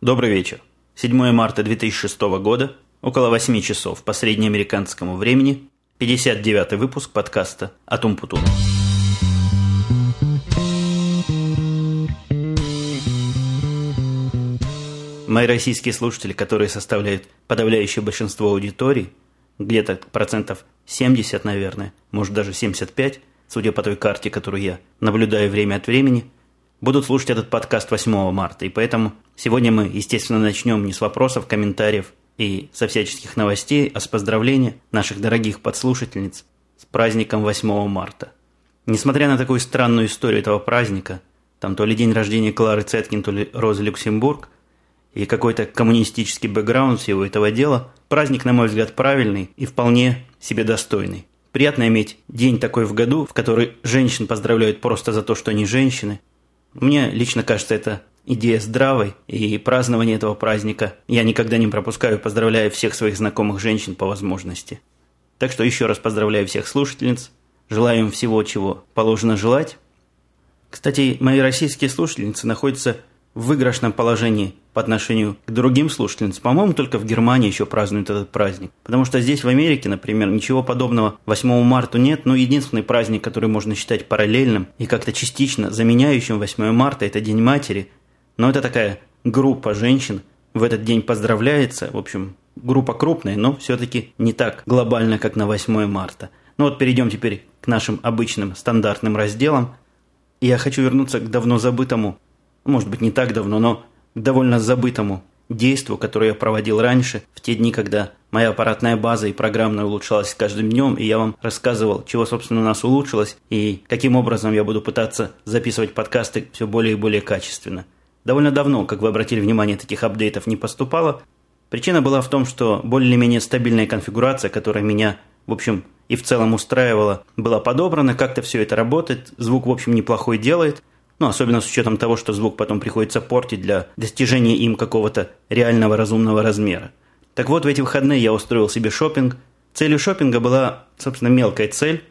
Добрый вечер. 7 марта 2006 года, около 8 часов по среднеамериканскому времени, 59 выпуск подкаста «Атум-Путун». Мои российские слушатели, которые составляют подавляющее большинство аудитории, где-то процентов 70, наверное, может даже 75, судя по той карте, которую я наблюдаю время от времени – будут слушать этот подкаст 8 марта. И поэтому сегодня мы, естественно, начнем не с вопросов, комментариев и со всяческих новостей, а с поздравления наших дорогих подслушательниц с праздником 8 марта. Несмотря на такую странную историю этого праздника, там то ли день рождения Клары Цеткин, то ли Розы Люксембург, и какой-то коммунистический бэкграунд всего этого дела, праздник, на мой взгляд, правильный и вполне себе достойный. Приятно иметь день такой в году, в который женщин поздравляют просто за то, что они женщины, мне лично кажется, это идея здравой, и празднование этого праздника я никогда не пропускаю, поздравляю всех своих знакомых женщин по возможности. Так что еще раз поздравляю всех слушательниц, желаю им всего, чего положено желать. Кстати, мои российские слушательницы находятся в выигрышном положении по отношению к другим слушательницам. По-моему, только в Германии еще празднуют этот праздник. Потому что здесь, в Америке, например, ничего подобного 8 марта нет. Но единственный праздник, который можно считать параллельным и как-то частично заменяющим 8 марта, это День матери. Но это такая группа женщин в этот день поздравляется. В общем, группа крупная, но все-таки не так глобально, как на 8 марта. Ну вот перейдем теперь к нашим обычным стандартным разделам. Я хочу вернуться к давно забытому может быть, не так давно, но довольно забытому действу, которое я проводил раньше, в те дни, когда моя аппаратная база и программная улучшалась с каждым днем, и я вам рассказывал, чего, собственно, у нас улучшилось, и каким образом я буду пытаться записывать подкасты все более и более качественно. Довольно давно, как вы обратили внимание, таких апдейтов не поступало. Причина была в том, что более-менее стабильная конфигурация, которая меня, в общем, и в целом устраивала, была подобрана, как-то все это работает, звук, в общем, неплохой делает – ну, особенно с учетом того, что звук потом приходится портить для достижения им какого-то реального разумного размера. Так вот, в эти выходные я устроил себе шопинг. Целью шопинга была, собственно, мелкая цель.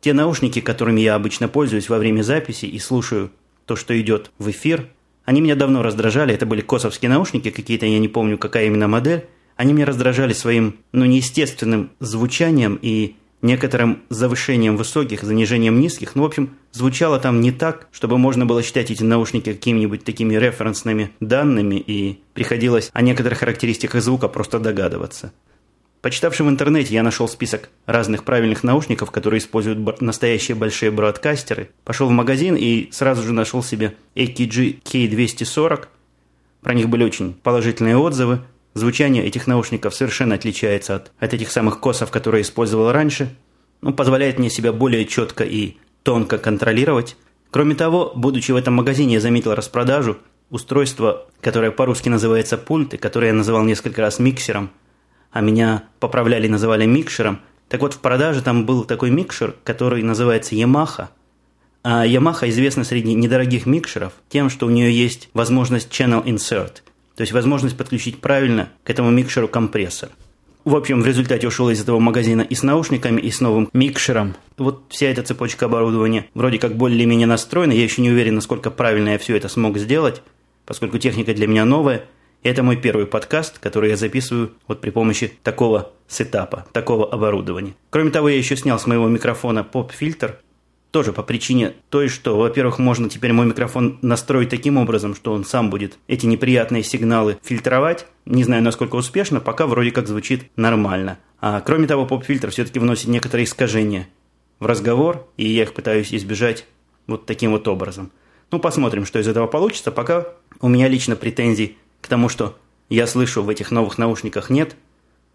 Те наушники, которыми я обычно пользуюсь во время записи и слушаю то, что идет в эфир, они меня давно раздражали. Это были косовские наушники какие-то, я не помню, какая именно модель. Они меня раздражали своим, ну, неестественным звучанием и некоторым завышением высоких, занижением низких. Ну, в общем, звучало там не так, чтобы можно было считать эти наушники какими-нибудь такими референсными данными, и приходилось о некоторых характеристиках звука просто догадываться. Почитавши в интернете, я нашел список разных правильных наушников, которые используют настоящие большие бродкастеры. Пошел в магазин и сразу же нашел себе AKG K240. Про них были очень положительные отзывы. Звучание этих наушников совершенно отличается от, от этих самых косов, которые использовал раньше. Ну, позволяет мне себя более четко и тонко контролировать. Кроме того, будучи в этом магазине, я заметил распродажу устройства, которое по-русски называется пульт, и которое я называл несколько раз миксером, а меня поправляли и называли микшером. Так вот, в продаже там был такой микшер, который называется Yamaha. А Yamaha известна среди недорогих микшеров тем, что у нее есть возможность Channel Insert – то есть возможность подключить правильно к этому микшеру компрессор. В общем, в результате ушел из этого магазина и с наушниками, и с новым микшером. Вот вся эта цепочка оборудования вроде как более-менее настроена. Я еще не уверен, насколько правильно я все это смог сделать, поскольку техника для меня новая. И это мой первый подкаст, который я записываю вот при помощи такого сетапа, такого оборудования. Кроме того, я еще снял с моего микрофона поп-фильтр, тоже по причине той, что, во-первых, можно теперь мой микрофон настроить таким образом, что он сам будет эти неприятные сигналы фильтровать. Не знаю, насколько успешно, пока вроде как звучит нормально. А кроме того, поп-фильтр все-таки вносит некоторые искажения в разговор, и я их пытаюсь избежать вот таким вот образом. Ну, посмотрим, что из этого получится. Пока у меня лично претензий к тому, что я слышу в этих новых наушниках нет.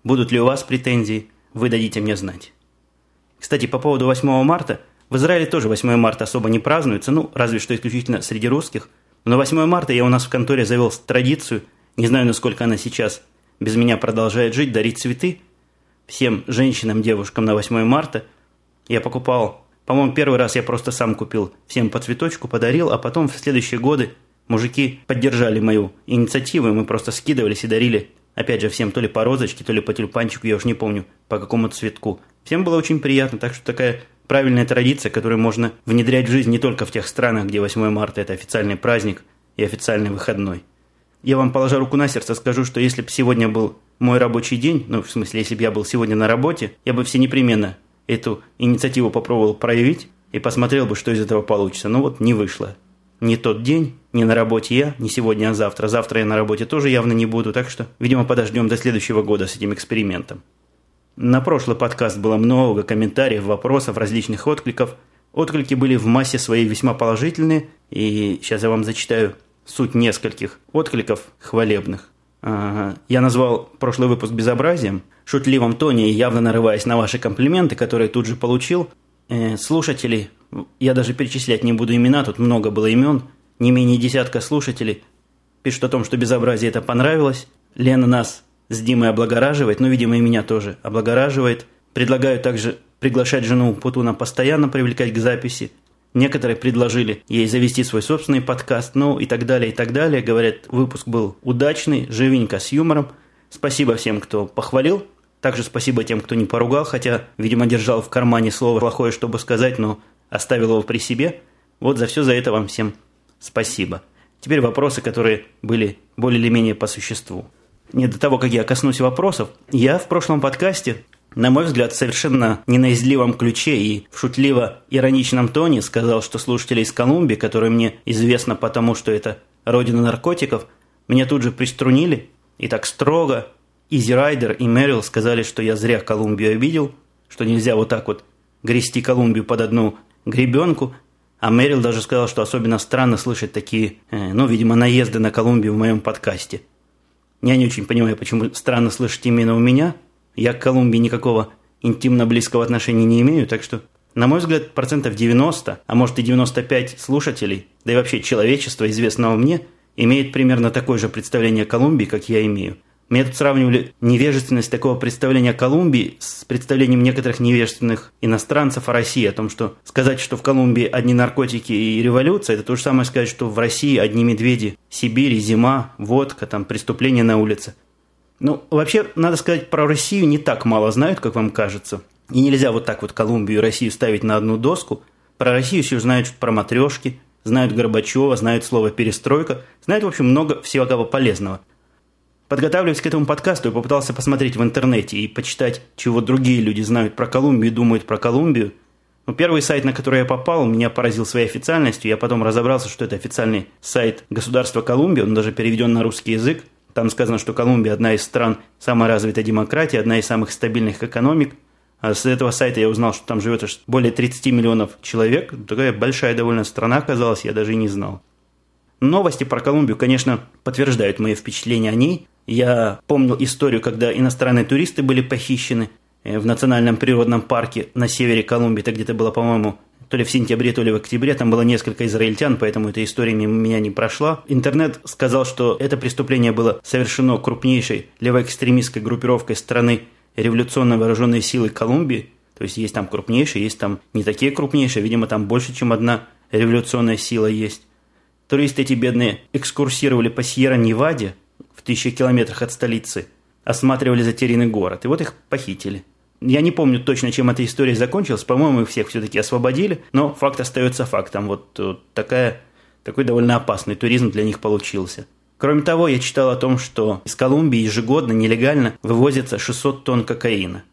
Будут ли у вас претензии, вы дадите мне знать. Кстати, по поводу 8 марта – в Израиле тоже 8 марта особо не празднуется, ну, разве что исключительно среди русских. Но на 8 марта я у нас в конторе завел традицию, не знаю, насколько она сейчас без меня продолжает жить, дарить цветы всем женщинам, девушкам на 8 марта. Я покупал, по-моему, первый раз я просто сам купил всем по цветочку, подарил, а потом в следующие годы мужики поддержали мою инициативу, и мы просто скидывались и дарили, опять же, всем то ли по розочке, то ли по тюльпанчику, я уж не помню, по какому цветку. Всем было очень приятно, так что такая правильная традиция, которую можно внедрять в жизнь не только в тех странах, где 8 марта – это официальный праздник и официальный выходной. Я вам, положа руку на сердце, скажу, что если бы сегодня был мой рабочий день, ну, в смысле, если бы я был сегодня на работе, я бы все непременно эту инициативу попробовал проявить и посмотрел бы, что из этого получится. Но вот не вышло. Не тот день, не на работе я, не сегодня, а завтра. Завтра я на работе тоже явно не буду, так что, видимо, подождем до следующего года с этим экспериментом. На прошлый подкаст было много комментариев, вопросов, различных откликов. Отклики были в массе своей весьма положительные, и сейчас я вам зачитаю суть нескольких откликов хвалебных. Я назвал прошлый выпуск безобразием, шутливом тоне и явно нарываясь на ваши комплименты, которые тут же получил. Э, слушатели, я даже перечислять не буду имена, тут много было имен, не менее десятка слушателей, пишут о том, что безобразие это понравилось. Лена нас с Димой облагораживает, ну, видимо, и меня тоже облагораживает. Предлагаю также приглашать жену Путуна постоянно привлекать к записи. Некоторые предложили ей завести свой собственный подкаст, ну и так далее, и так далее. Говорят, выпуск был удачный, живенько, с юмором. Спасибо всем, кто похвалил. Также спасибо тем, кто не поругал, хотя, видимо, держал в кармане слово плохое, чтобы сказать, но оставил его при себе. Вот за все за это вам всем спасибо. Теперь вопросы, которые были более или менее по существу. Не до того, как я коснусь вопросов, я в прошлом подкасте на мой взгляд, совершенно не на изливом ключе и в шутливо-ироничном тоне сказал, что слушатели из Колумбии, которые мне известно потому, что это родина наркотиков, меня тут же приструнили и так строго. Изи Райдер и Мэрил сказали, что я зря Колумбию обидел, что нельзя вот так вот грести Колумбию под одну гребенку, а Мэрил даже сказал, что особенно странно слышать такие, э, ну, видимо, наезды на Колумбию в моем подкасте. Я не очень понимаю, почему странно слышать именно у меня – я к Колумбии никакого интимно-близкого отношения не имею, так что, на мой взгляд, процентов 90, а может и 95 слушателей, да и вообще человечество, известного мне, имеет примерно такое же представление о Колумбии, как я имею. Мне тут сравнивали невежественность такого представления о Колумбии с представлением некоторых невежественных иностранцев о России, о том, что сказать, что в Колумбии одни наркотики и революция, это то же самое сказать, что в России одни медведи, Сибирь, зима, водка, там преступления на улице. Ну, вообще, надо сказать, про Россию не так мало знают, как вам кажется. И нельзя вот так вот Колумбию и Россию ставить на одну доску. Про Россию все знают про матрешки, знают Горбачева, знают слово «перестройка», знают, в общем, много всего полезного. Подготавливаясь к этому подкасту, я попытался посмотреть в интернете и почитать, чего другие люди знают про Колумбию и думают про Колумбию. Но первый сайт, на который я попал, меня поразил своей официальностью. Я потом разобрался, что это официальный сайт государства Колумбия, он даже переведен на русский язык – там сказано, что Колумбия одна из стран самой развитой демократии, одна из самых стабильных экономик. А с этого сайта я узнал, что там живет аж более 30 миллионов человек. Такая большая довольно страна оказалась, я даже и не знал. Новости про Колумбию, конечно, подтверждают мои впечатления о ней. Я помнил историю, когда иностранные туристы были похищены э, в национальном природном парке на севере Колумбии. Это где-то было, по-моему, то ли в сентябре, то ли в октябре. Там было несколько израильтян, поэтому эта история мимо меня не прошла. Интернет сказал, что это преступление было совершено крупнейшей левоэкстремистской группировкой страны революционно вооруженной силы Колумбии. То есть есть там крупнейшие, есть там не такие крупнейшие, видимо, там больше, чем одна революционная сила есть. Туристы эти бедные экскурсировали по Сьерра-Неваде тысячи километрах от столицы, осматривали затерянный город, и вот их похитили. Я не помню точно, чем эта история закончилась. По-моему, их всех все-таки освободили. Но факт остается фактом. Вот, вот такая, такой довольно опасный туризм для них получился. Кроме того, я читал о том, что из Колумбии ежегодно нелегально вывозится 600 тонн кокаина.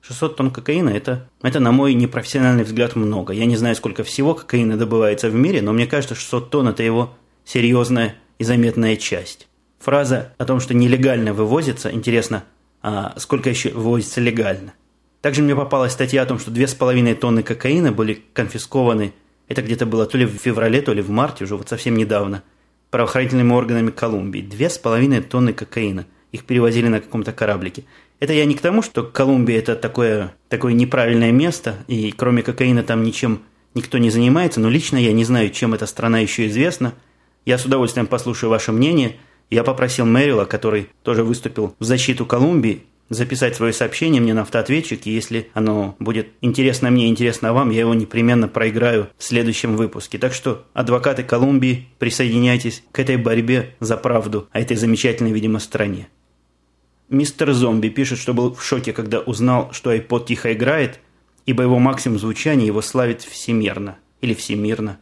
600 тонн кокаина это, это, на мой непрофессиональный взгляд, много. Я не знаю, сколько всего кокаина добывается в мире, но мне кажется, 600 тонн – это его серьезная и заметная часть. Фраза о том, что нелегально вывозится, интересно, а сколько еще вывозится легально? Также мне попалась статья о том, что 2,5 тонны кокаина были конфискованы, это где-то было то ли в феврале, то ли в марте, уже вот совсем недавно, правоохранительными органами Колумбии. 2,5 тонны кокаина. Их перевозили на каком-то кораблике. Это я не к тому, что Колумбия это такое, такое неправильное место, и кроме кокаина там ничем никто не занимается, но лично я не знаю, чем эта страна еще известна. Я с удовольствием послушаю ваше мнение. Я попросил Мэрила, который тоже выступил в защиту Колумбии, записать свое сообщение мне на автоответчик, и если оно будет интересно мне, интересно вам, я его непременно проиграю в следующем выпуске. Так что, адвокаты Колумбии, присоединяйтесь к этой борьбе за правду о этой замечательной, видимо, стране. Мистер Зомби пишет, что был в шоке, когда узнал, что iPod тихо играет, ибо его максимум звучания его славит всемирно. Или всемирно.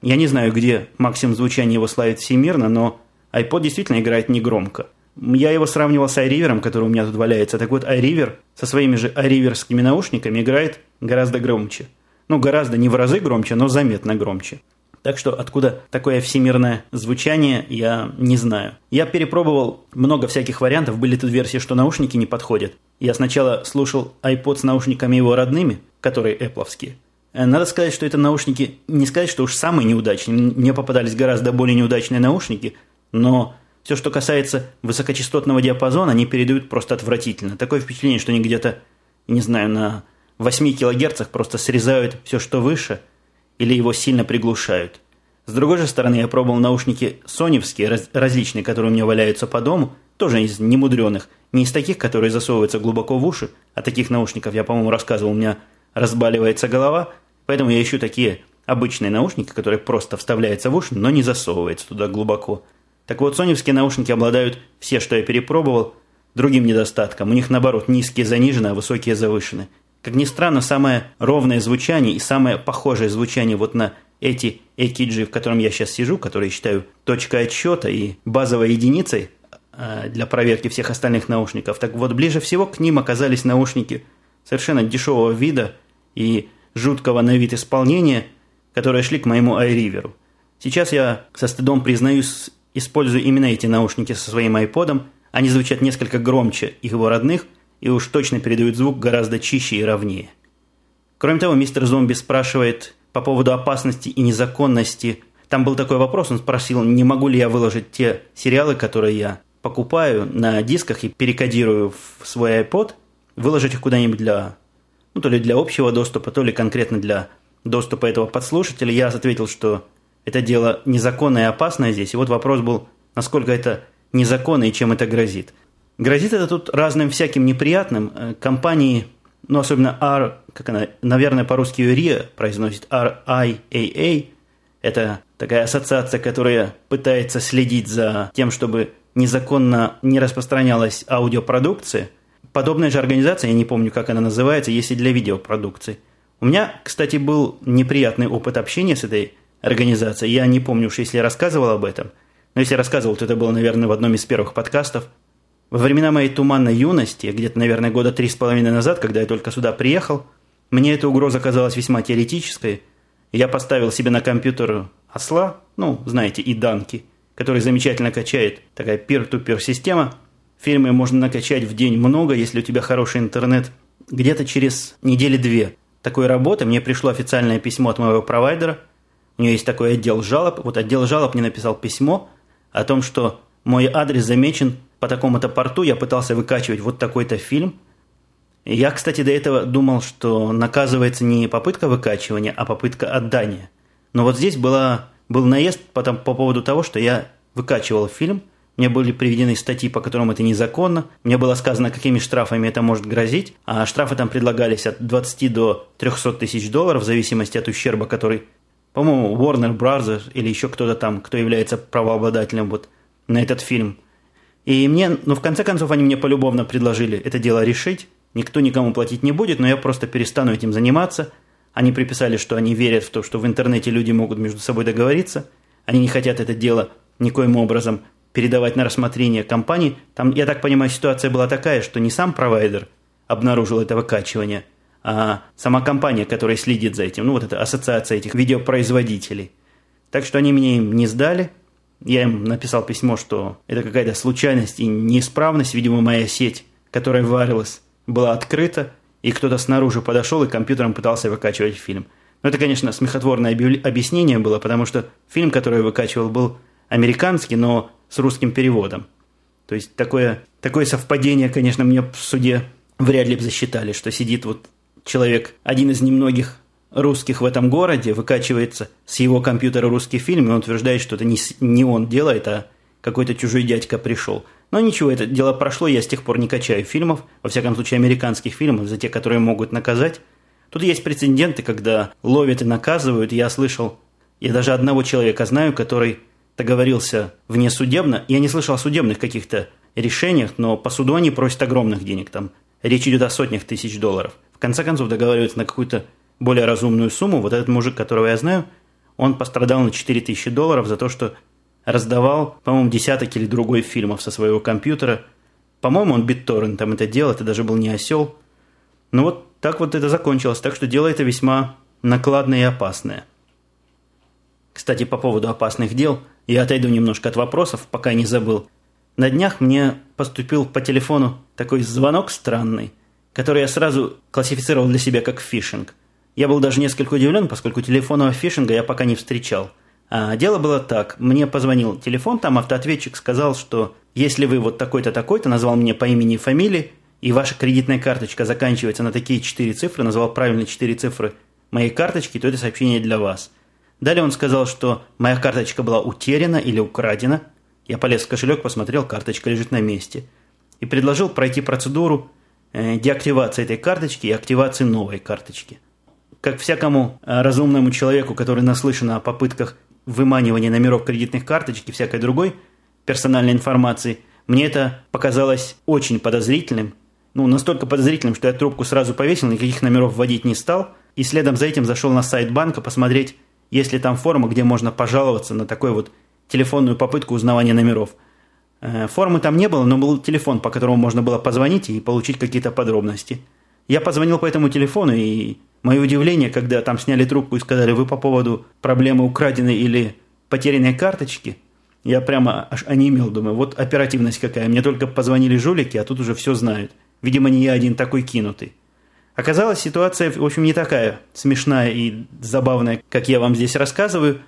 Я не знаю, где максимум звучания его славит всемирно, но iPod действительно играет негромко. Я его сравнивал с iRiver, который у меня тут валяется. Так вот, iRiver со своими же iRiverскими наушниками играет гораздо громче. Ну, гораздо не в разы громче, но заметно громче. Так что откуда такое всемирное звучание, я не знаю. Я перепробовал много всяких вариантов. Были тут версии, что наушники не подходят. Я сначала слушал iPod с наушниками его родными, которые Apple'овские. Э, надо сказать, что это наушники, не сказать, что уж самые неудачные. Мне попадались гораздо более неудачные наушники, но все, что касается высокочастотного диапазона, они передают просто отвратительно. Такое впечатление, что они где-то, не знаю, на 8 килогерцах просто срезают все, что выше – или его сильно приглушают. С другой же стороны, я пробовал наушники соневские, раз, различные, которые у меня валяются по дому, тоже из немудреных, не из таких, которые засовываются глубоко в уши, а таких наушников я, по-моему, рассказывал, у меня разбаливается голова, поэтому я ищу такие обычные наушники, которые просто вставляются в уши, но не засовываются туда глубоко. Так вот, соневские наушники обладают все, что я перепробовал, другим недостатком. У них, наоборот, низкие занижены, а высокие завышены. Как ни странно, самое ровное звучание и самое похожее звучание вот на эти AKG, в котором я сейчас сижу, которые считаю точкой отсчета и базовой единицей э, для проверки всех остальных наушников. Так вот, ближе всего к ним оказались наушники совершенно дешевого вида и жуткого на вид исполнения, которые шли к моему iRiver. Сейчас я со стыдом признаюсь, использую именно эти наушники со своим iPod. Они звучат несколько громче его родных – и уж точно передают звук гораздо чище и ровнее. Кроме того, мистер Зомби спрашивает по поводу опасности и незаконности. Там был такой вопрос, он спросил, не могу ли я выложить те сериалы, которые я покупаю на дисках и перекодирую в свой iPod, выложить их куда-нибудь для, ну, то ли для общего доступа, то ли конкретно для доступа этого подслушателя. Я ответил, что это дело незаконное и опасное здесь. И вот вопрос был, насколько это незаконно и чем это грозит. Грозит это тут разным всяким неприятным. Э, компании, ну, особенно R, как она, наверное, по-русски RIA произносит, RIAA, это такая ассоциация, которая пытается следить за тем, чтобы незаконно не распространялась аудиопродукция. Подобная же организация, я не помню, как она называется, есть и для видеопродукции. У меня, кстати, был неприятный опыт общения с этой организацией. Я не помню уж, если я рассказывал об этом. Но если рассказывал, то это было, наверное, в одном из первых подкастов. Во времена моей туманной юности, где-то, наверное, года три с половиной назад, когда я только сюда приехал, мне эта угроза казалась весьма теоретической. Я поставил себе на компьютер осла, ну, знаете, и данки, который замечательно качает, такая peer-to-peer система. Фильмы можно накачать в день много, если у тебя хороший интернет. Где-то через недели две такой работы мне пришло официальное письмо от моего провайдера. У нее есть такой отдел жалоб. Вот отдел жалоб мне написал письмо о том, что мой адрес замечен по такому-то порту я пытался выкачивать вот такой-то фильм. Я, кстати, до этого думал, что наказывается не попытка выкачивания, а попытка отдания. Но вот здесь была, был наезд потом, по поводу того, что я выкачивал фильм, мне были приведены статьи, по которым это незаконно. Мне было сказано, какими штрафами это может грозить. А штрафы там предлагались от 20 до 300 тысяч долларов, в зависимости от ущерба, который, по-моему, Warner Bros. или еще кто-то там, кто является правообладателем вот на этот фильм – и мне, ну, в конце концов, они мне полюбовно предложили это дело решить. Никто никому платить не будет, но я просто перестану этим заниматься. Они приписали, что они верят в то, что в интернете люди могут между собой договориться. Они не хотят это дело никоим образом передавать на рассмотрение компании. Там, я так понимаю, ситуация была такая, что не сам провайдер обнаружил это выкачивание, а сама компания, которая следит за этим. Ну, вот эта ассоциация этих видеопроизводителей. Так что они мне им не сдали – я им написал письмо, что это какая-то случайность и неисправность, видимо, моя сеть, которая варилась, была открыта, и кто-то снаружи подошел и компьютером пытался выкачивать фильм. Но это, конечно, смехотворное объяснение было, потому что фильм, который я выкачивал, был американский, но с русским переводом. То есть такое, такое совпадение, конечно, мне в суде вряд ли бы засчитали, что сидит вот человек, один из немногих русских в этом городе, выкачивается с его компьютера русский фильм, и он утверждает, что это не, не он делает, а какой-то чужой дядька пришел. Но ничего, это дело прошло, я с тех пор не качаю фильмов, во всяком случае американских фильмов, за те, которые могут наказать. Тут есть прецеденты, когда ловят и наказывают. Я слышал, я даже одного человека знаю, который договорился внесудебно. Я не слышал о судебных каких-то решениях, но по суду они просят огромных денег. Там речь идет о сотнях тысяч долларов. В конце концов договариваются на какую-то более разумную сумму. Вот этот мужик, которого я знаю, он пострадал на 4000 долларов за то, что раздавал, по-моему, десяток или другой фильмов со своего компьютера. По-моему, он BitTorrent это делал, это даже был не осел. Ну вот так вот это закончилось, так что дело это весьма накладное и опасное. Кстати, по поводу опасных дел, я отойду немножко от вопросов, пока не забыл. На днях мне поступил по телефону такой звонок странный, который я сразу классифицировал для себя как фишинг. Я был даже несколько удивлен, поскольку телефонного фишинга я пока не встречал. А дело было так. Мне позвонил телефон, там автоответчик сказал, что если вы вот такой-то, такой-то, назвал мне по имени и фамилии, и ваша кредитная карточка заканчивается на такие четыре цифры, назвал правильно четыре цифры моей карточки, то это сообщение для вас. Далее он сказал, что моя карточка была утеряна или украдена. Я полез в кошелек, посмотрел, карточка лежит на месте. И предложил пройти процедуру деактивации этой карточки и активации новой карточки – как всякому э, разумному человеку, который наслышан о попытках выманивания номеров кредитных карточек и всякой другой персональной информации, мне это показалось очень подозрительным. Ну, настолько подозрительным, что я трубку сразу повесил, никаких номеров вводить не стал. И следом за этим зашел на сайт банка посмотреть, есть ли там форма, где можно пожаловаться на такую вот телефонную попытку узнавания номеров. Э, формы там не было, но был телефон, по которому можно было позвонить и получить какие-то подробности. Я позвонил по этому телефону и Мое удивление, когда там сняли трубку и сказали, вы по поводу проблемы украденной или потерянной карточки, я прямо аж онемел, думаю, вот оперативность какая. Мне только позвонили жулики, а тут уже все знают. Видимо, не я один такой кинутый. Оказалось, ситуация, в общем, не такая смешная и забавная, как я вам здесь рассказываю.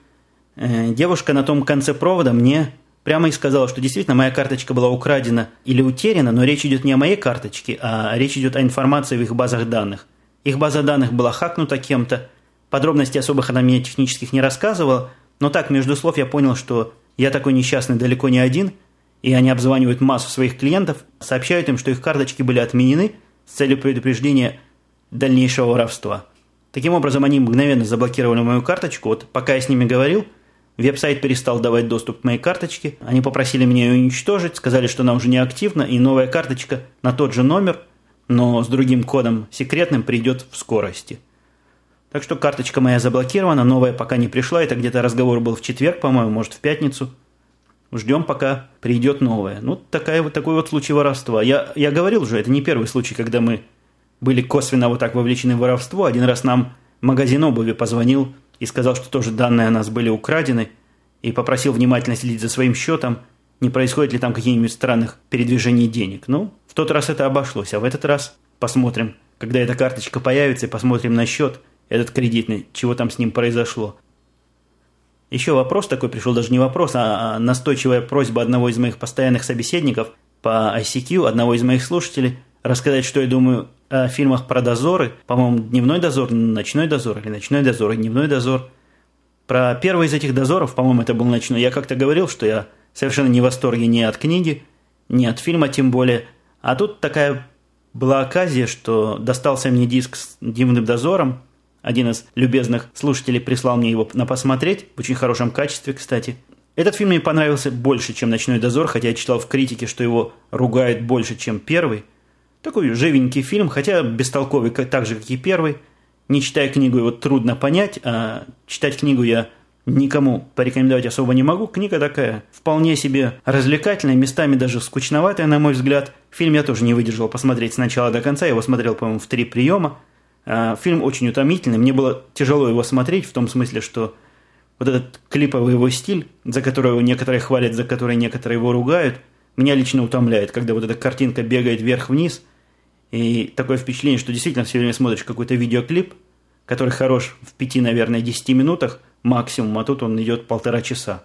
Э, девушка на том конце провода мне прямо и сказала, что действительно моя карточка была украдена или утеряна, но речь идет не о моей карточке, а речь идет о информации в их базах данных. Их база данных была хакнута кем-то. Подробностей особых она мне технических не рассказывала, но так, между слов, я понял, что я такой несчастный далеко не один, и они обзванивают массу своих клиентов, сообщают им, что их карточки были отменены с целью предупреждения дальнейшего воровства. Таким образом, они мгновенно заблокировали мою карточку. Вот пока я с ними говорил, веб-сайт перестал давать доступ к моей карточке. Они попросили меня ее уничтожить, сказали, что она уже не активна, и новая карточка на тот же номер – но с другим кодом секретным придет в скорости. Так что карточка моя заблокирована, новая пока не пришла. Это где-то разговор был в четверг, по-моему, может, в пятницу. Ждем, пока придет новая. Ну, такая, вот такой вот случай воровства. Я, я говорил уже, это не первый случай, когда мы были косвенно вот так вовлечены в воровство. Один раз нам магазин обуви позвонил и сказал, что тоже данные о нас были украдены, и попросил внимательно следить за своим счетом, не происходит ли там каких-нибудь странных передвижений денег. Ну, в тот раз это обошлось, а в этот раз посмотрим, когда эта карточка появится, и посмотрим на счет этот кредитный, чего там с ним произошло. Еще вопрос такой пришел, даже не вопрос, а, а настойчивая просьба одного из моих постоянных собеседников по ICQ, одного из моих слушателей, рассказать, что я думаю о фильмах про дозоры. По-моему, «Дневной дозор», «Ночной дозор» или «Ночной дозор» и «Дневной дозор». Про первый из этих дозоров, по-моему, это был «Ночной», я как-то говорил, что я совершенно не в восторге ни от книги, ни от фильма тем более – а тут такая была оказия, что достался мне диск с «Дивным дозором». Один из любезных слушателей прислал мне его на посмотреть, в очень хорошем качестве, кстати. Этот фильм мне понравился больше, чем «Ночной дозор», хотя я читал в критике, что его ругают больше, чем первый. Такой живенький фильм, хотя бестолковый, так же, как и первый. Не читая книгу, его трудно понять, а читать книгу я никому порекомендовать особо не могу. Книга такая вполне себе развлекательная, местами даже скучноватая, на мой взгляд. Фильм я тоже не выдержал посмотреть с начала до конца. Я его смотрел, по-моему, в три приема. А, фильм очень утомительный. Мне было тяжело его смотреть в том смысле, что вот этот клиповый его стиль, за который его некоторые хвалят, за который некоторые его ругают, меня лично утомляет, когда вот эта картинка бегает вверх-вниз, и такое впечатление, что действительно все время смотришь какой-то видеоклип, который хорош в пяти, наверное, десяти минутах, максимум, а тут он идет полтора часа.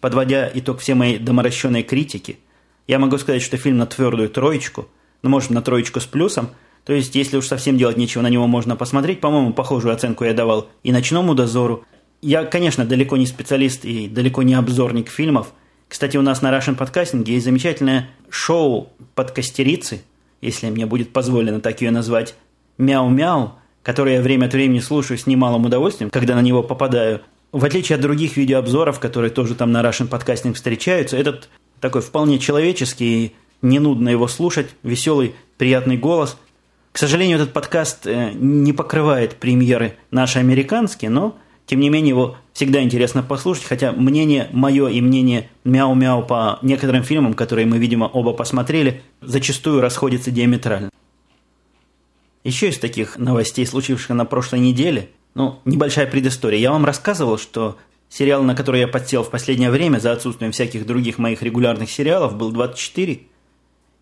Подводя итог всей моей доморощенной критики, я могу сказать, что фильм на твердую троечку, ну, может, на троечку с плюсом, то есть, если уж совсем делать нечего, на него можно посмотреть. По-моему, похожую оценку я давал и «Ночному дозору». Я, конечно, далеко не специалист и далеко не обзорник фильмов. Кстати, у нас на Russian Podcasting есть замечательное шоу «Подкастерицы», если мне будет позволено так ее назвать, «Мяу-мяу», который я время от времени слушаю с немалым удовольствием, когда на него попадаю. В отличие от других видеообзоров, которые тоже там на Russian Podcasting встречаются, этот такой вполне человеческий, не нудно его слушать, веселый, приятный голос. К сожалению, этот подкаст э, не покрывает премьеры наши американские, но Тем не менее, его всегда интересно послушать, хотя мнение мое и мнение Мяу-Мяу по некоторым фильмам, которые мы, видимо, оба посмотрели, зачастую расходятся диаметрально. Еще из таких новостей, случившихся на прошлой неделе, ну, небольшая предыстория. Я вам рассказывал, что сериал, на который я подсел в последнее время, за отсутствием всяких других моих регулярных сериалов, был 24.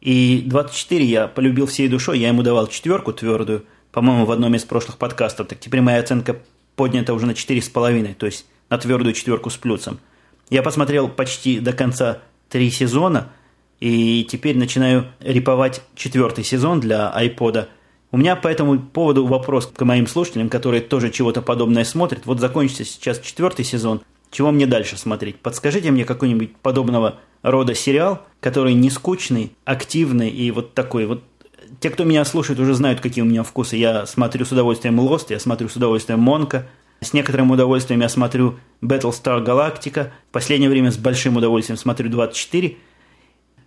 И 24 я полюбил всей душой, я ему давал четверку твердую, по-моему, в одном из прошлых подкастов. Так теперь моя оценка поднята уже на 4,5, то есть на твердую четверку с плюсом. Я посмотрел почти до конца три сезона, и теперь начинаю реповать четвертый сезон для айпода. У меня по этому поводу вопрос к моим слушателям, которые тоже чего-то подобное смотрят. Вот закончится сейчас четвертый сезон. Чего мне дальше смотреть? Подскажите мне какой-нибудь подобного рода сериал, который не скучный, активный и вот такой вот те, кто меня слушает, уже знают, какие у меня вкусы. Я смотрю с удовольствием Lost, я смотрю с удовольствием Монка. С некоторым удовольствием я смотрю Battlestar Galactica. В последнее время с большим удовольствием смотрю 24.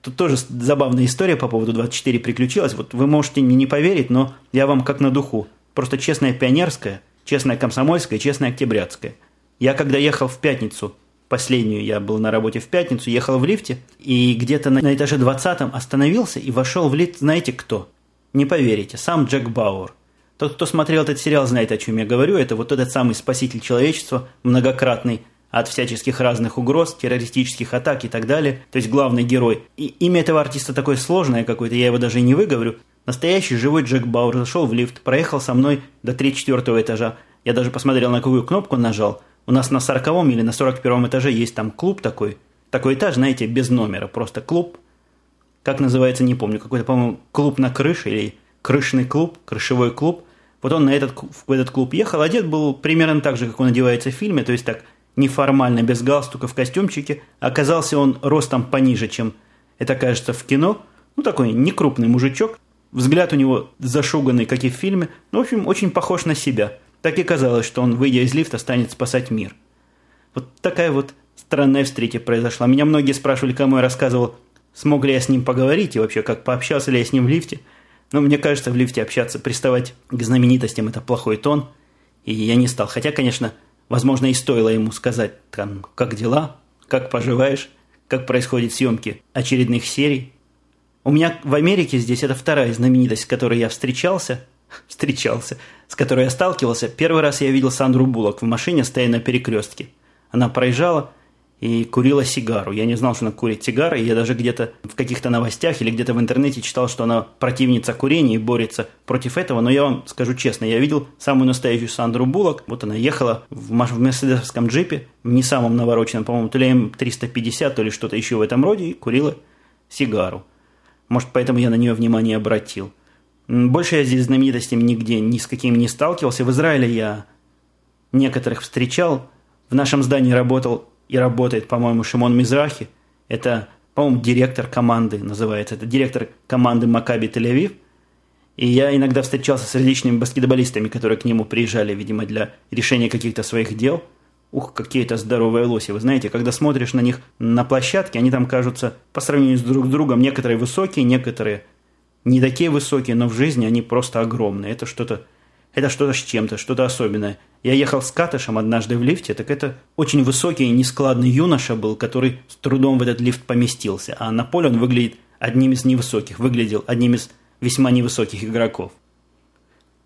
Тут тоже забавная история по поводу 24 приключилась. Вот вы можете мне не поверить, но я вам как на духу. Просто честная пионерская, честная комсомольская, честная октябрятская. Я когда ехал в пятницу, последнюю я был на работе в пятницу, ехал в лифте, и где-то на, на этаже 20 остановился и вошел в лифт, знаете кто? Не поверите, сам Джек Бауэр. Тот, кто смотрел этот сериал, знает, о чем я говорю. Это вот этот самый спаситель человечества, многократный, от всяческих разных угроз, террористических атак и так далее. То есть главный герой. И имя этого артиста такое сложное какое-то, я его даже не выговорю. Настоящий живой Джек Бауэр зашел в лифт, проехал со мной до 34 этажа. Я даже посмотрел, на какую кнопку нажал. У нас на 40 или на 41 этаже есть там клуб такой. Такой этаж, знаете, без номера, просто клуб как называется, не помню, какой-то, по-моему, клуб на крыше или крышный клуб, крышевой клуб. Вот он на этот, в этот клуб ехал, одет был примерно так же, как он одевается в фильме, то есть так неформально, без галстука, в костюмчике. Оказался он ростом пониже, чем это кажется в кино. Ну, такой некрупный мужичок. Взгляд у него зашуганный, как и в фильме. Ну, в общем, очень похож на себя. Так и казалось, что он, выйдя из лифта, станет спасать мир. Вот такая вот странная встреча произошла. Меня многие спрашивали, кому я рассказывал смог ли я с ним поговорить и вообще как пообщался ли я с ним в лифте. Но мне кажется, в лифте общаться, приставать к знаменитостям – это плохой тон. И я не стал. Хотя, конечно, возможно, и стоило ему сказать, там, как дела, как поживаешь, как происходят съемки очередных серий. У меня в Америке здесь это вторая знаменитость, с которой я встречался, встречался, с которой я сталкивался. Первый раз я видел Сандру Буллок в машине, стоя на перекрестке. Она проезжала – и курила сигару. Я не знал, что она курит сигары, и я даже где-то в каких-то новостях или где-то в интернете читал, что она противница курения и борется против этого, но я вам скажу честно, я видел самую настоящую Сандру Буллок, вот она ехала в, в мерседесовском джипе, в не самом навороченном, по-моему, то ли М350, то ли что-то еще в этом роде, и курила сигару. Может, поэтому я на нее внимание обратил. Больше я здесь с знаменитостями нигде ни с каким не сталкивался. В Израиле я некоторых встречал. В нашем здании работал и работает, по-моему, Шимон Мизрахи. Это, по-моему, директор команды называется. Это директор команды Макаби Тель-Авив. И я иногда встречался с различными баскетболистами, которые к нему приезжали, видимо, для решения каких-то своих дел. Ух, какие это здоровые лоси. Вы знаете, когда смотришь на них на площадке, они там кажутся по сравнению с друг другом некоторые высокие, некоторые не такие высокие, но в жизни они просто огромные. Это что-то это что-то с чем-то, что-то особенное. Я ехал с Катышем однажды в лифте, так это очень высокий и нескладный юноша был, который с трудом в этот лифт поместился, а на поле он выглядит одним из невысоких, выглядел одним из весьма невысоких игроков.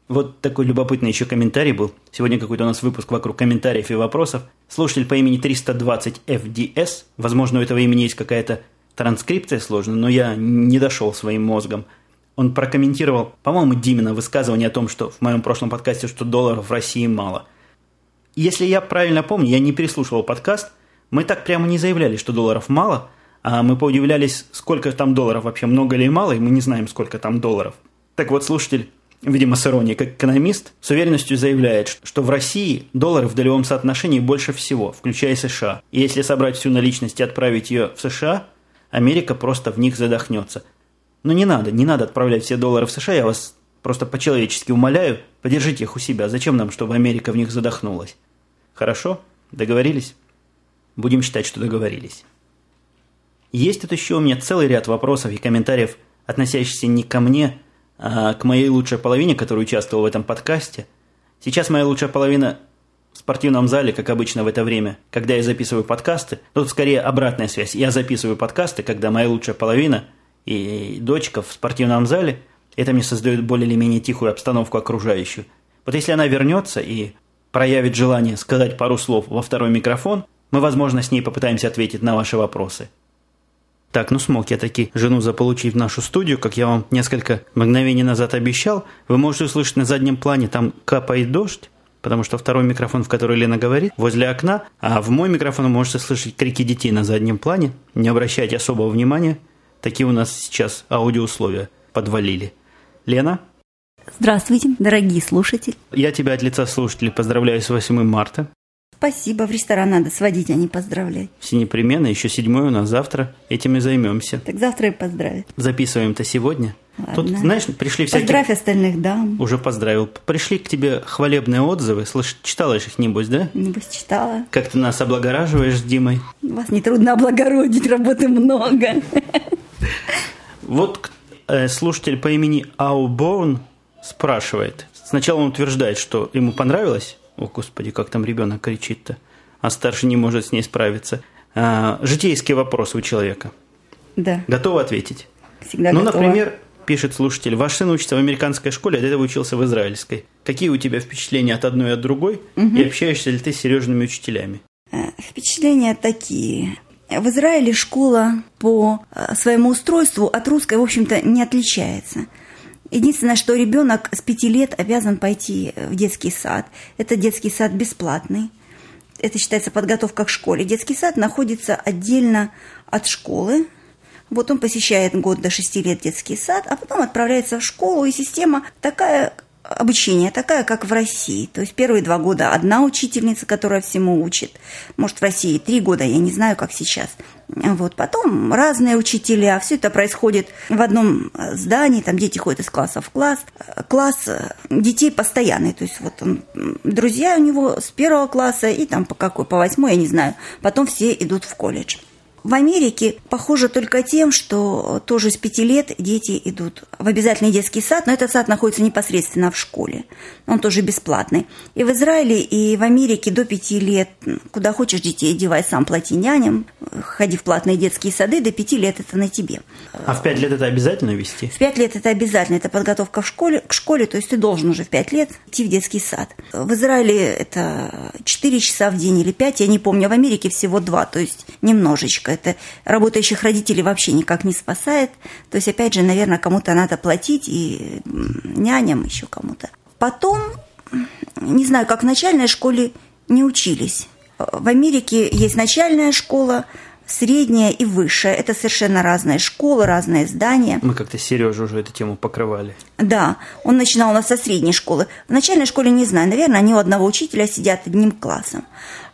Вот такой любопытный еще комментарий был. Сегодня какой-то у нас выпуск вокруг комментариев и вопросов. Слушатель по имени 320 FDS, возможно, у этого имени есть какая-то транскрипция сложная, но я не дошел своим мозгом – он прокомментировал, по-моему, Димина высказывание о том, что в моем прошлом подкасте, что долларов в России мало. Если я правильно помню, я не переслушивал подкаст, мы так прямо не заявляли, что долларов мало, а мы поудивлялись, сколько там долларов вообще, много или мало, и мы не знаем, сколько там долларов. Так вот, слушатель, видимо, с иронией, как экономист, с уверенностью заявляет, что в России доллары в долевом соотношении больше всего, включая США. И если собрать всю наличность и отправить ее в США, Америка просто в них задохнется – но не надо, не надо отправлять все доллары в США, я вас просто по-человечески умоляю, подержите их у себя. Зачем нам, чтобы Америка в них задохнулась? Хорошо? Договорились? Будем считать, что договорились. Есть тут еще у меня целый ряд вопросов и комментариев, относящихся не ко мне, а к моей лучшей половине, которая участвовала в этом подкасте. Сейчас моя лучшая половина в спортивном зале, как обычно в это время, когда я записываю подкасты. Тут скорее обратная связь. Я записываю подкасты, когда моя лучшая половина и дочка в спортивном зале. Это мне создает более или менее тихую обстановку окружающую. Вот если она вернется и проявит желание сказать пару слов во второй микрофон, мы, возможно, с ней попытаемся ответить на ваши вопросы. Так, ну смог я таки жену заполучить в нашу студию, как я вам несколько мгновений назад обещал. Вы можете услышать на заднем плане, там капает дождь, потому что второй микрофон, в который Лена говорит, возле окна, а в мой микрофон вы можете слышать крики детей на заднем плане. Не обращайте особого внимания, такие у нас сейчас аудиоусловия подвалили. Лена? Здравствуйте, дорогие слушатели. Я тебя от лица слушателей поздравляю с 8 марта. Спасибо, в ресторан надо сводить, а не поздравлять. Все непременно, еще седьмой у нас завтра, этим и займемся. Так завтра и поздравить. Записываем-то сегодня. Ладно. Тут, знаешь, пришли всякие... Поздравь остальных дам. Уже поздравил. Пришли к тебе хвалебные отзывы. Слышь, читала их, небось, да? Небось, читала. Как ты нас облагораживаешь с Димой. Вас нетрудно облагородить, работы много. Вот э, слушатель по имени Ауборн спрашивает. Сначала он утверждает, что ему понравилось. О, Господи, как там ребенок кричит-то. А старший не может с ней справиться. А, житейский вопрос у человека. Да. Готовы ответить? Всегда ну, готова. например, пишет слушатель, ваш сын учится в американской школе, а до этого учился в израильской. Какие у тебя впечатления от одной и от другой? И общаешься ли ты с серьезными учителями? Э, Впечатления такие. В Израиле школа по э, своему устройству от русской, в общем-то, не отличается. Единственное, что ребенок с пяти лет обязан пойти в детский сад. Это детский сад бесплатный. Это считается подготовка к школе. Детский сад находится отдельно от школы. Вот он посещает год до шести лет детский сад, а потом отправляется в школу, и система такая обучение такая, как в России. То есть первые два года одна учительница, которая всему учит. Может, в России три года, я не знаю, как сейчас. Вот. Потом разные учителя. Все это происходит в одном э, здании. Там дети ходят из класса в класс. Э, Класс э, детей постоянный. То есть вот он, друзья у него с первого класса и там по какой, по восьмой, я не знаю. Потом все идут в колледж. В Америке похоже только тем, что тоже с пяти лет дети идут в обязательный детский сад, но этот сад находится непосредственно в школе. Он тоже бесплатный. И в Израиле, и в Америке до пяти лет, куда хочешь детей одевай, сам плати няням, ходи в платные детские сады, до пяти лет это на тебе. А в пять лет это обязательно вести? В пять лет это обязательно, это подготовка в школе, к школе, то есть ты должен уже в пять лет идти в детский сад. В Израиле это 4 часа в день или 5, я не помню, в Америке всего 2, то есть немножечко. Это работающих родителей вообще никак не спасает. То есть, опять же, наверное, кому-то надо платить и няням еще кому-то. Потом, не знаю, как в начальной школе не учились. В Америке есть начальная школа, средняя и высшая. Это совершенно разные школы, разные здания. Мы как-то с Сережей уже эту тему покрывали. Да, он начинал у нас со средней школы. В начальной школе не знаю, наверное, они у одного учителя сидят одним классом.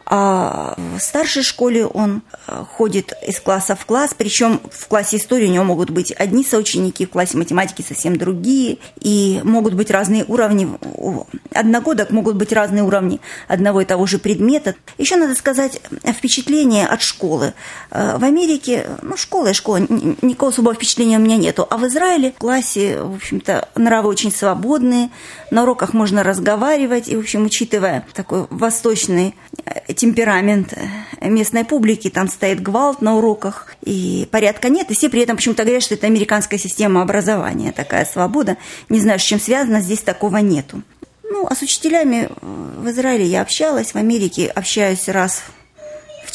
А в старшей школе он э, ходит из класса в класс, причем в классе истории у него могут быть одни соученики, в классе математики совсем другие, и могут быть разные уровни, у одногодок могут быть разные уровни одного и того же предмета. Еще надо сказать впечатление от школы. Э, В Америке, ну, школа и школа, никакого особого впечатления у меня нету. А в Израиле в классе, в общем-то, нравы очень свободные, на уроках можно разговаривать, и, в общем, учитывая такой восточный э, темперамент э, местной публики, там стоит гвалт на уроках, и порядка нет, и все при этом почему-то говорят, что это американская система образования, такая свобода. Не знаю, с чем связано, здесь такого нету. Ну, а с учителями э, в Израиле я общалась, в Америке общаюсь раз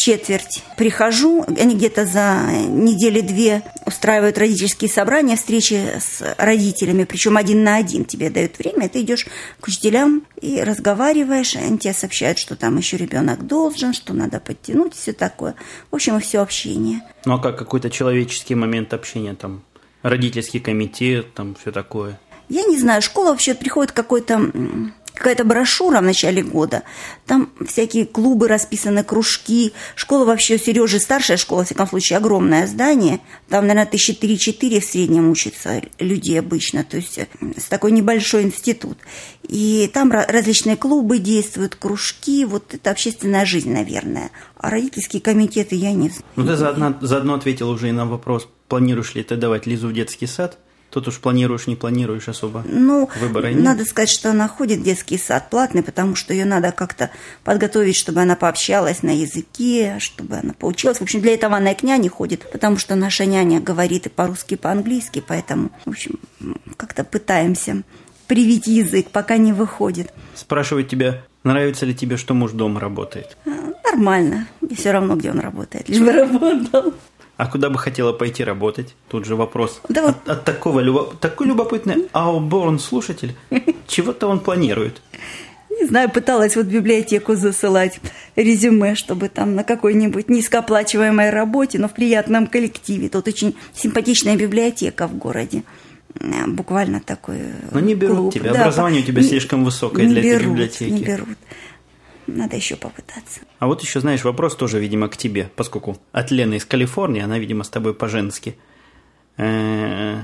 четверть прихожу, они где-то за недели-две устраивают родительские собрания, встречи с родителями, причем один на один тебе дают время, ты идешь к учителям и разговариваешь, они тебе сообщают, что там еще ребенок должен, что надо подтянуть, все такое. В общем, и все общение. Ну а как какой-то человеческий момент общения, там, родительский комитет, там, все такое? Я не знаю, школа вообще приходит какой-то какая-то брошюра в начале года. Там всякие клубы расписаны, кружки. Школа вообще, у Сережи старшая школа, во всяком случае, огромное здание. Там, наверное, тысячи три-четыре в среднем учатся людей обычно. То есть э, с такой небольшой институт. И там ра- различные клубы действуют, кружки. Вот это общественная жизнь, наверное. А родительские комитеты я не знаю. Ну ты заодно, заодно ответил уже и на вопрос, планируешь ли ты давать Лизу в детский сад? Тут уж планируешь, не планируешь особо. Ну, Выбора нет. надо сказать, что она ходит в детский сад платный, потому что ее надо как-то подготовить, чтобы она пообщалась на языке, чтобы она поучилась. В общем, для этого она и к няне ходит, потому что наша няня говорит и по-русски, и по-английски, поэтому, в общем, как-то пытаемся привить язык, пока не выходит. Спрашивают тебя, нравится ли тебе, что муж дома работает? А, Нормально. И все равно, где он работает, лишь бы работал. А куда бы хотела пойти работать? Тут же вопрос. Да вот- от, от такого любо- такой любопытный Ауборн слушатель. Чего-то он планирует. Не знаю, пыталась вот в библиотеку засылать резюме, чтобы там на какой-нибудь низкооплачиваемой работе, но в приятном коллективе. Тут очень симпатичная библиотека в городе. Буквально такой Но не берут клуб. тебя. Да, Образование у тебя не- слишком высокое не для этой берут, библиотеки. Не берут. Надо еще попытаться. А вот еще, знаешь, вопрос тоже, видимо, к тебе, поскольку от Лены из Калифорнии, она, видимо, с тобой по-женски. Э,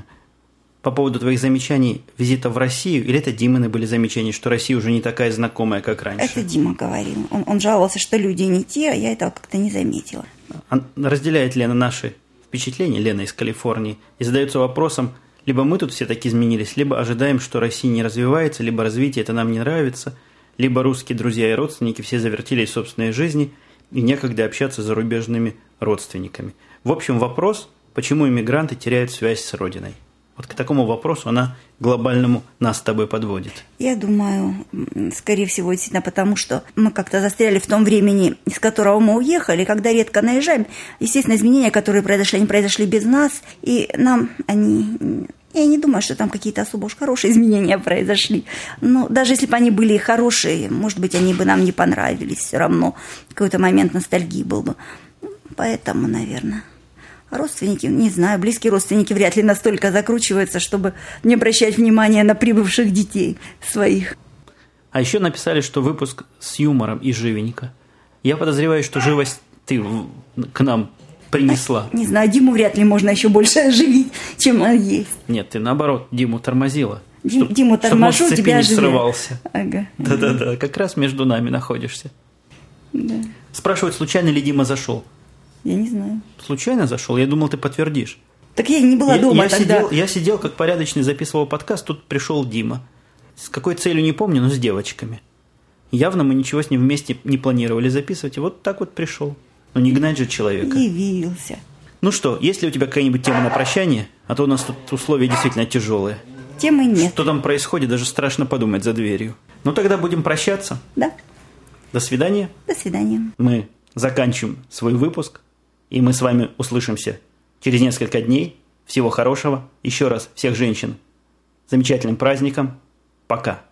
По поводу твоих замечаний визита в Россию, или это Диманы были замечания, что Россия уже не такая знакомая, как раньше? Это Дима говорил. Он, он жаловался, что люди не те, а я этого как-то не заметила. Разделяет ли она наши впечатления, Лена из Калифорнии, и задается вопросом, либо мы тут все таки изменились, либо ожидаем, что Россия не развивается, либо развитие это нам не нравится, либо русские друзья и родственники все завертелись в собственной жизни, и некогда общаться с зарубежными родственниками. В общем, вопрос, почему иммигранты теряют связь с Родиной. Вот к такому вопросу она глобальному нас с тобой подводит. Я думаю, скорее всего, действительно потому, что мы как-то застряли в том времени, из которого мы уехали, когда редко наезжаем. Естественно, изменения, которые произошли, они произошли без нас, и нам они... Я не думаю, что там какие-то особо уж хорошие изменения произошли. Но даже если бы они были хорошие, может быть, они бы нам не понравились все равно. Какой-то момент ностальгии был бы. Поэтому, наверное... Родственники, не знаю, близкие родственники вряд ли настолько закручиваются, чтобы не обращать внимания на прибывших детей своих. А еще написали, что выпуск с юмором и живенько. Я подозреваю, что живость ты к нам принесла. Не знаю, Диму вряд ли можно еще больше оживить, чем он есть. Нет, ты наоборот Диму тормозила. Дим- Чтоб- Диму торможу, цепи тебя не срывался. Ага. Да-да-да, как раз между нами находишься. Спрашивают, случайно ли Дима зашел. Я не знаю. Случайно зашел? Я думал, ты подтвердишь. Так я не была я, дома я тогда. сидел, я сидел, как порядочный, записывал подкаст, тут пришел Дима. С какой целью не помню, но с девочками. Явно мы ничего с ним вместе не планировали записывать, и вот так вот пришел. Ну не гнать же человека. Явился. Ну что, есть ли у тебя какая-нибудь тема на прощание? А то у нас тут условия действительно тяжелые. Темы нет. Что там происходит, даже страшно подумать за дверью. Ну тогда будем прощаться. Да. До свидания. До свидания. Мы заканчиваем свой выпуск, и мы с вами услышимся через несколько дней. Всего хорошего. Еще раз всех женщин. Замечательным праздником. Пока.